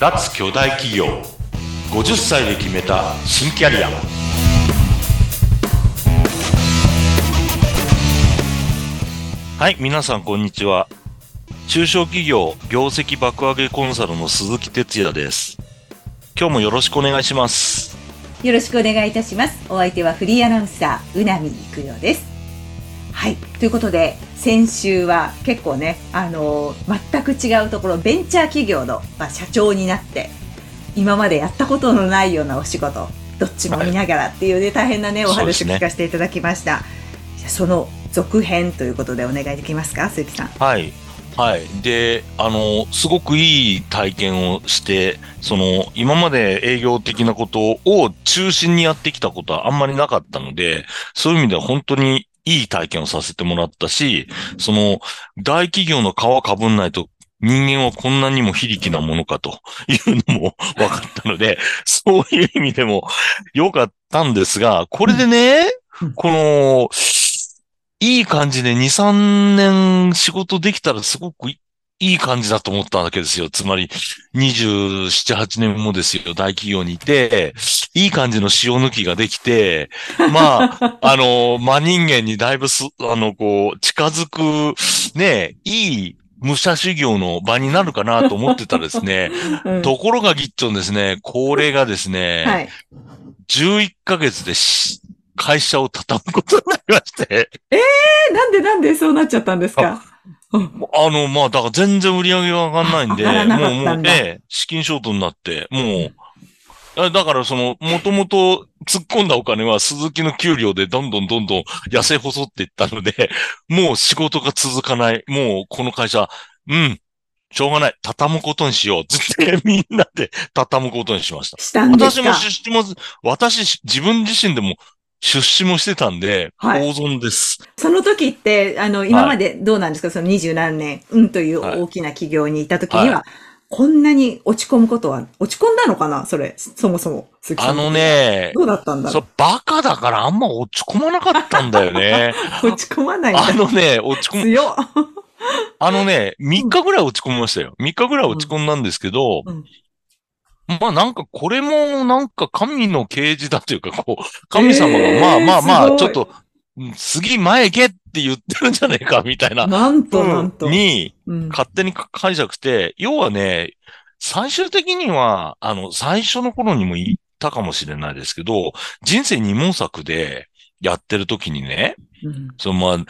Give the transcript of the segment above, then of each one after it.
脱巨大企業。50歳で決めた新キャリアはい皆さんこんにちは。中小企業業績爆上げコンサルの鈴木哲也です。今日もよろしくお願いします。よろしくお願いいたします。お相手はフリーアナウンサーうなみいくよですはい。ということで先週は結構ねあの全く違うところベンチャー企業の、まあ、社長になって今までやったことのないようなお仕事どっちも見ながらっていうね、はい、大変なねお話を聞かせていただきました、その続編ということでお願いできますか鈴木さん。はい。はい。で、あの、すごくいい体験をして、その、今まで営業的なことを中心にやってきたことはあんまりなかったので、そういう意味では本当にいい体験をさせてもらったし、その、大企業の皮かぶんないと人間はこんなにも非力なものかというのも分かったので、そういう意味でも良かったんですが、これでね、この、いい感じで2、3年仕事できたらすごくいい感じだと思ったわけですよ。つまり、27、8年もですよ、大企業にいて、いい感じの塩抜きができて、まあ、あの、真人間にだいぶす、あの、こう、近づく、ね、いい武者修行の場になるかなと思ってたらですね、うん、ところがギッチョンですね、これがですね、はい、11ヶ月で会社を畳むことになりまして。ええー、なんでなんでそうなっちゃったんですか？あの、まあ、だから全然売り上げが上がんないんで、もう、もうね、資金ショートになって、もう、だからその、もともと突っ込んだお金は鈴木の給料でどんどんどんどん痩せ細っていったので、もう仕事が続かない。もうこの会社、うん、しょうがない。畳むことにしよう。ずってみんなで畳むことにしました。したんですか？私も、私、自分自身でも出資もしてたんで、はい、大損です。その時って、あの、今までどうなんですか、はい、その二十何年、うんという大きな企業にいた時には、はい、こんなに落ち込むことは、落ち込んだのかな？それ、そもそも。あのね、どうだったんだろう？バカだからあんま落ち込まなかったんだよね。落ち込まないんだ。あのね、落ち込む。強あのね、3日ぐらい落ち込みましたよ。3日ぐらい落ち込んだんですけど、うんうんまあなんかこれもなんか神の啓示だというか、こう、神様がまあまあまあ、ちょっと、次前行けって言ってるんじゃねえか、みたいな。なんとなんと。に、勝手に解釈して、要はね、最終的には、あの、最初の頃にも言ったかもしれないですけど、人生二毛作でやってる時にね、うん、そのまあ、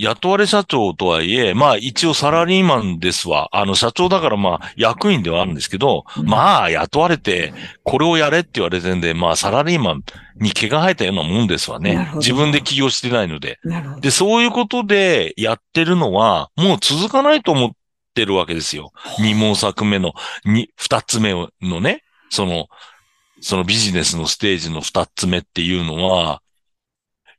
雇われ社長とはいえ、まあ一応サラリーマンですわ。あの社長だからまあ役員ではあるんですけど、うん、まあ雇われて、これをやれって言われてんで、まあサラリーマンに毛が生えたようなもんですわね。自分で起業してないので。で、そういうことでやってるのは、もう続かないと思ってるわけですよ。二毛作目の、二、二つ目のね、その、そのビジネスのステージの二つ目っていうのは、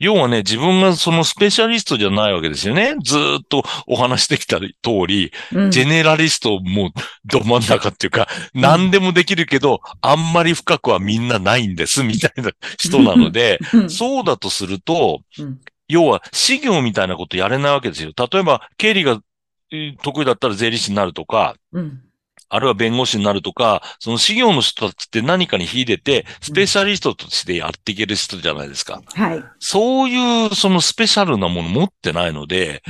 要はね、自分がそのスペシャリストじゃないわけですよね。ずっとお話してきた通り、うん、ジェネラリストもど真ん中っていうか、うん、何でもできるけど、あんまり深くはみんなないんです、みたいな人なので、そうだとすると、要は、事業みたいなことやれないわけですよ。例えば、経理が得意だったら税理士になるとか、うんあるいは弁護士になるとか、その事業の人たちって何かに秀でて、スペシャリストとしてやっていける人じゃないですか。はい。そういうそのスペシャルなもの持ってないので、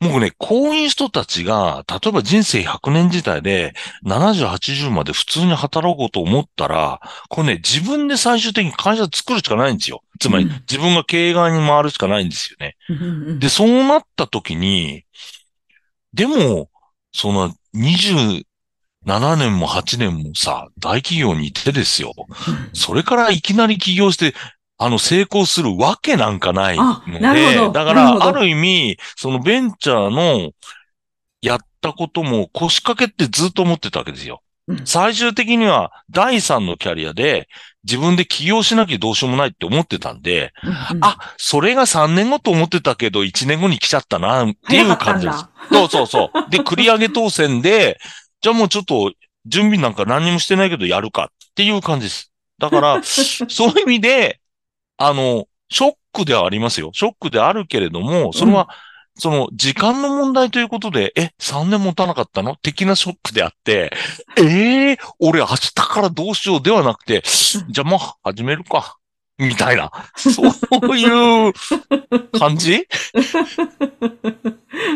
もうね、こういう人たちが、例えば人生100年時代で70、80まで普通に働こうと思ったら、これね、自分で最終的に会社作るしかないんですよ。つまり、自分が経営側に回るしかないんですよね。で、そうなった時に、でも、その20、7年も8年もさ、大企業にいてですよ。それからいきなり起業して、あの、成功するわけなんかないので、だから、ある意味、そのベンチャーのやったことも腰掛けってずっと思ってたわけですよ。最終的には第3のキャリアで自分で起業しなきゃどうしようもないって思ってたんで、あ、それが3年後と思ってたけど1年後に来ちゃったなっていう感じです。そうそうそう。で、繰り上げ当選で、じゃあもうちょっと準備なんか何もしてないけどやるかっていう感じです。だから、そういう意味で、あの、ショックではありますよ。ショックであるけれども、それはその時間の問題ということで、え、3年持たなかったの？的なショックであって、ええ俺明日からどうしようではなくて、じゃあもう始めるか。みたいな。そういう感じ？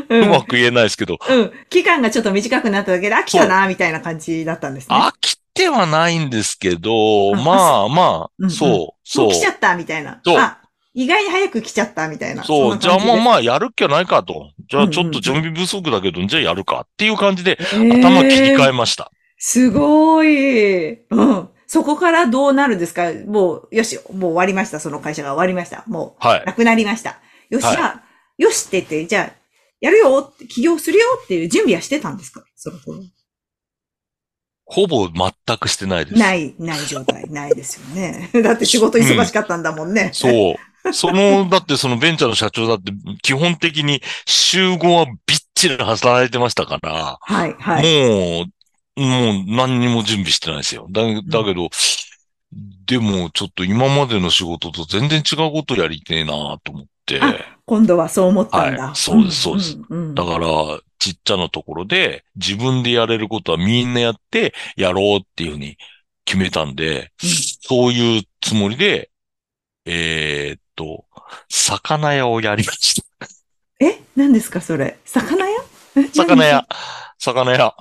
ううんまく言えないですけど、うん。期間がちょっと短くなっただけで飽きたな、みたいな感じだったんですね。飽きてはないんですけど、あまあまあ、そう、もそうう来。ちゃった、みたいな。そうあ、意外に早く来ちゃった、みたいな。そう、じゃあもうあ、まあやるっきゃないかと。じゃあちょっと準備不足だけど、じゃあやるかっていう感じで、頭頭切り替えました。すごい。うん。そこからどうなるんですか？もう、よし、もう終わりました。その会社が終わりました。もはい。う、なくなりました。よっしゃ、はよしって言って、じゃあ、やるよって、起業するよっていう準備はしてたんですか？その頃。ほぼ全くしてないです。ない、ない状態。ないですよね。だって仕事忙しかったんだもんね。そう。その、だってそのベンチャーの社長だって基本的に週5はびっちり働いてましたから、はい、はい。もう、もう何にも準備してないですよ。だだけど、でもちょっと今までの仕事と全然違うことやりてえなと思って、あ今度はそう思ったんだ。はいそうですそうですんうんだからちっちゃなところで自分でやれることはみんなやってやろうっていうふうに決めたんで、うんそういうつもりで、えーっと、魚屋をやりました。え？何ですかそれ？魚屋？え？魚屋何、魚屋。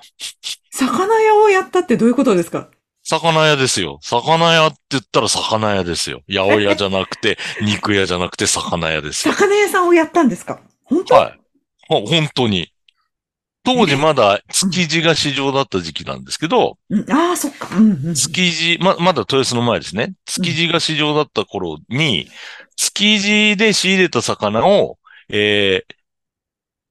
魚屋をやったってどういうことですか？魚屋ですよ。魚屋って言ったら魚屋ですよ。八百屋じゃなくて、肉屋じゃなくて魚屋ですよ。魚屋さんをやったんですか？本当？はい。ほ本当に。当時まだ築地が市場だった時期なんですけど、うん、ああ、そっか。うんうん。築地、ま、まだ豊洲の前ですね。築地が市場だった頃に、築地で仕入れた魚を、えー、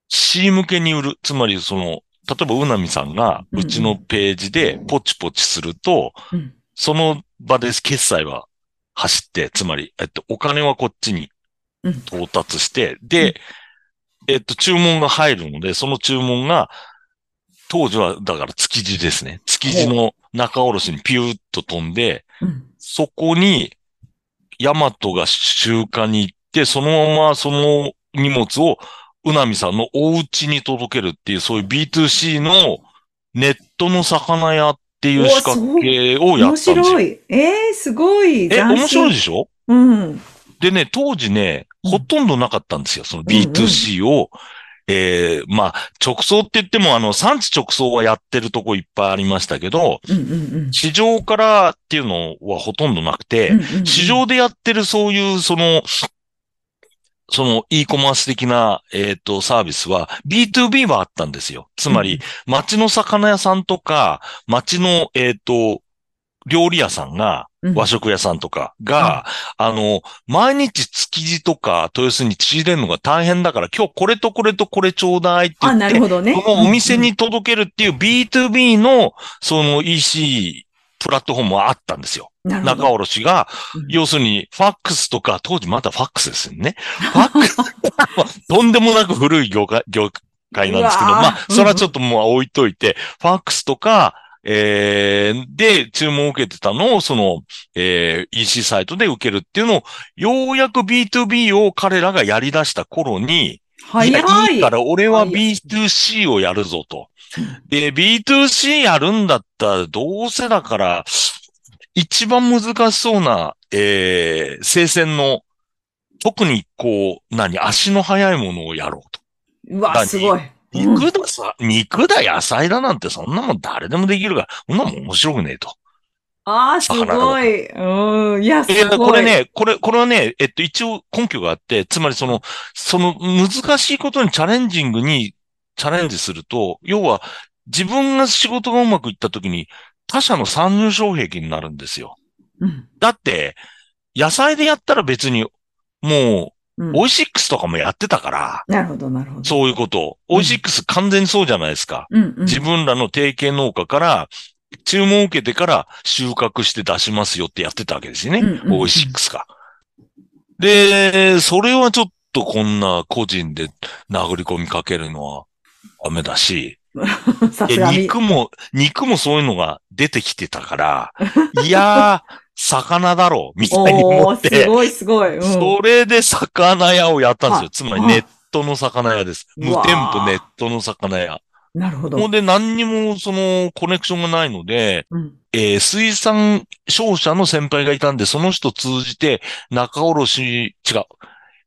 C 向けに売る。つまりその、例えばうなみさんがうん。うんうちのページでポチポチすると、うん。その場で決済は走って、つまり、えっと、お金はこっちにうん。到達して、で、えっと、注文が入るので、その注文が、当時は、だから築地ですね。築地の中卸にピューッと飛んで、うん。そこに、ヤマトが集荷に行って、そのままその荷物を、うなみさんのお家に届けるっていう、そういう B2C のネットの魚屋っていう仕掛けをや面ったんですよ。白い。ええすごい。え、面白いでしょ？うん。でね、当時ね、うんほとんどなかったんですよ。そのうんうん B2C を。えーまあ、直送って言っても、あの、産地直送はやってるとこいっぱいありましたけど、うんうんうん。市場からっていうのはほとんどなくて、うんうんうん市場でやってるそういう、その、その e コマース的な、えっ、と、サービスは B2B はあったんですよ。つまり、町の魚屋さんとか、町の、えっ、と、料理屋さんが、うん和食屋さんとかが、あの、毎日築地とか豊洲に仕入れるのが大変だから、今日これとこれとこれちょうだいって言あ、って、なるほどね。このお店に届けるっていう B2B の、その EC プラットフォームはあったんですよ。中ど。卸が、うん要するに、ファックスとか、当時まだファックスですよね。ファックス、とんでもなく古い業界、業界なんですけど、まあ、それはちょっともう置いといて、ファックスとか、えー、で、注文を受けてたのを、その、えー、EC サイトで受けるっていうのを、ようやく B2B を彼らがやり出した頃に、早い。いや、いいから俺は早い B2C をやるぞと。で、B2C やるんだったら、どうせだから、一番難しそうな、えー、生鮮の、特にこう、何、足の速いものをやろうと。うわ、すごい。うん肉ださ、肉だ野菜だなんてそんなもん誰でもできるから、そんなもん面白くねえと。ああ、すごい。うん。いや、すいや、ごい。これね、これ、これはね、えっと、一応根拠があって、つまりその、その難しいことにチャレンジングにチャレンジすると、要は自分が仕事がうまくいった時に他社の参入障壁になるんですよ。うん。だって、野菜でやったら別に、もうオイシックスとかもやってたから、なるほど、なるほど。そういうこと。オイシックス完全にそうじゃないですか。うん、うん。自分らの提携農家から、注文を受けてから収穫して出しますよってやってたわけですよね。オイシックスが。で、それはちょっとこんな個人で殴り込みかけるのはダメだし。肉も、肉もそういうのが出てきてたから、いやー、魚だろう、みたいに思って、すごい、すごい。うん。それで魚屋をやったんですよ。つまりネットの魚屋です。無店舗ネットの魚屋。なるほど。ほんで何にもそのコネクションがないので、うん。えー水産商社の先輩がいたんで、その人通じて仲卸、違う。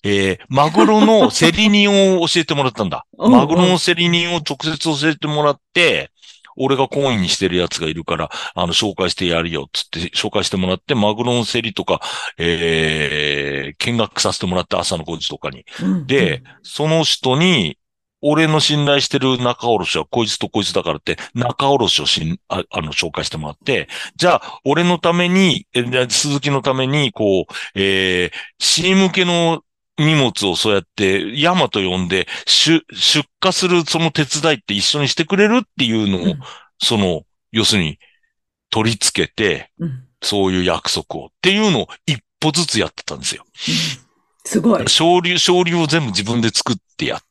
えーマグロの競り人を教えてもらったんだ。うんマグロの競り人を直接教えてもらって、俺がコインにしてるやつがいるから、あの、紹介してやるよ、つって紹介してもらって、マグロの競りとか、えー見学させてもらって、朝の5時とかに。うんで、その人に、俺の信頼してる仲卸はこいつとこいつだからって、仲卸をしん、ああの、紹介してもらって、じゃあ、俺のために、えで鈴木のために、こう、えー、C 向けの荷物をそうやって、山と呼んで、出、出荷するその手伝いって一緒にしてくれるっていうのを、うんその、要するに、取り付けて、うんそういう約束をっていうのを一歩ずつやってたんですよ。すごい。昇竜、昇竜を全部自分で作ってやって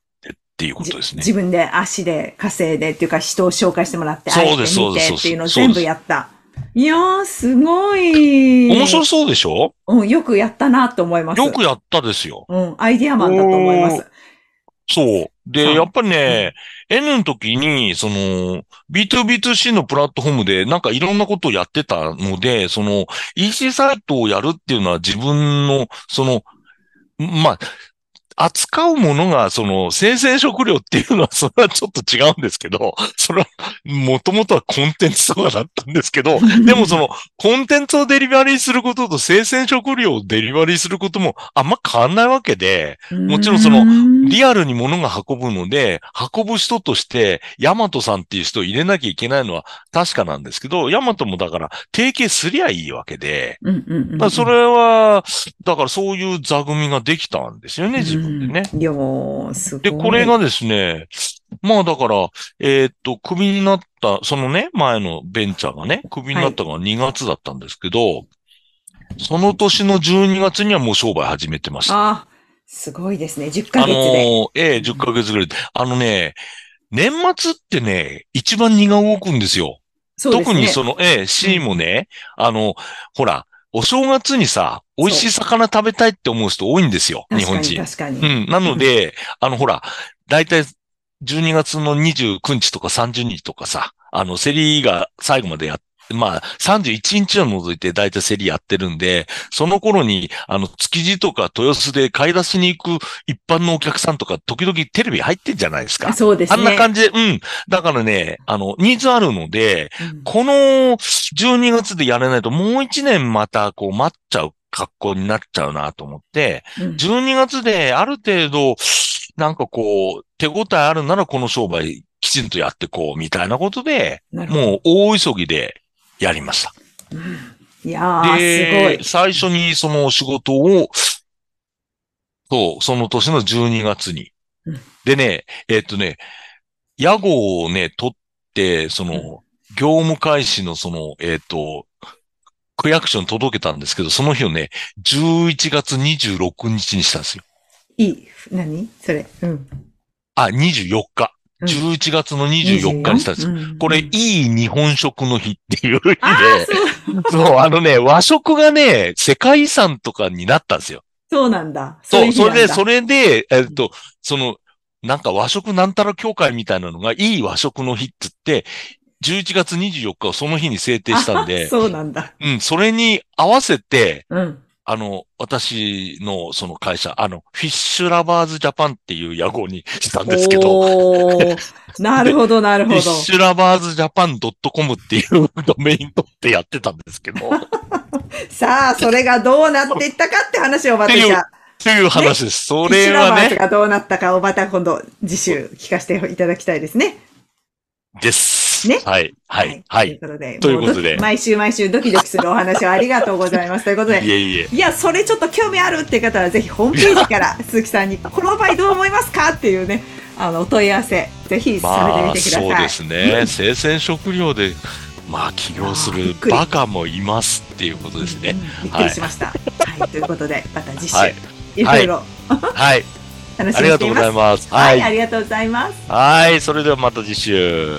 っていうことですね。自分で足で稼いでっていうか人を紹介してもらって、そうですそうですっていうのを全部やった。いやー、すごい。面白そうでしょ？うん、よくやったなと思います。よくやったですよ。うん、アイディアマンだと思います。そう。はいで、やっぱりね、N の時に、その、B2B2C のプラットフォームでなんかいろんなことをやってたので、その、EC サイトをやるっていうのは自分の、その、まあ、扱うものが、その、生鮮食料っていうのは、それはちょっと違うんですけど、それは、もともとはコンテンツとかだったんですけど、でもその、コンテンツをデリバリーすることと生鮮食料をデリバリーすることもあんま変わんないわけで、もちろんそののリアルに物が運ぶので、運ぶ人として、ヤマトさんっていう人を入れなきゃいけないのは確かなんですけど、ヤマトもだから提携すりゃいいわけで、それは、だからそういう座組ができたんですよね、自分でね。うんいやー、すごい。で、これがですね、まあだから、えーっと、クビになった、そのね、前のベンチャーがね、クビになったのが2月だったんですけど、その年の12月にはもう商売始めてました。あ、すごいですね。10ヶあ月で。のー、ええ、10ヶ月ぐらいで。あのね、年末ってね、一番荷が動くんですよ。すね。特にその、ええ、C もね、あの、ほら、お正月にさ、美味しい魚食べたいって思う人多いんですよ、日本人。確かに。確う。ん。なので、あの、ほら、だいたい12月の29日とか30日とかさ、あの、競りが最後までやっまあ、31日を除いて大体競りやってるんで、その頃に、あの、築地とか豊洲で買い出しに行く一般のお客さんとか、時々テレビ入ってんじゃないですか。そうですね。あんな感じで、うん。だからね、あの、ニーズあるので、うんこの12月でやれないともう1年またこう待っちゃう格好になっちゃうなと思って、うん12月である程度、なんかこう、手応えあるならこの商売きちんとやってこう、みたいなことで、もう大急ぎでやりました。いやー、すで、ごい。最初にその仕事を、そう、その年の12月に。うんでね、えっとね、屋号をね、取って、その、うん業務開始のその、えっと、区役所に届けたんですけど、その日をね、11月26日にしたんですよ。いい。何？それ。うん。あ、24日。うん11月の24日にしたんですよ。うんこれ、いい日本食の日っていう日で、そう、そう、あのね、和食がね、世界遺産とかになったんですよ。そうなんだ。そう、それで、それで、えっと、その、なんか和食なんたら協会みたいなのが、いい和食の日って言って、11月24日をその日に制定したんあで、そうなんだ。うん、それに合わせて、うん。あの、私のその会社、あの、フィッシュラバーズジャパンっていう屋号にしたんですけど、なるほど、なるほどフィッ。シュラバーズジャパン .com っていうドメイン取ってやってたんですけど、っ さあ、それがどうなっていったかって話をまたじゃあ、ていう話です。そフィッシれはね、ュラバーズがどうなったかをまた今度、次週聞かせていただきたいですね。です。ねはい、はい、はい。ということで、ということで毎週毎週ドキドキするお話をありがとうございます。ということで、いえいえ。いや、それちょっと興味あるっていう方は、ぜひホームページから 鈴木さんに、この場合どう思いますかっていうね、あの、お問い合わせ、ぜひされてまあ、みてください。そうですね。生鮮食料で、まあ、起業するバカもいますっていうことですね。うんびっくりしました。はい、ということで、また次週、はいい、ろいろはい。楽しありがとうご。ざいます。は、はいい。ありがとうございます。はい。それではまた次週。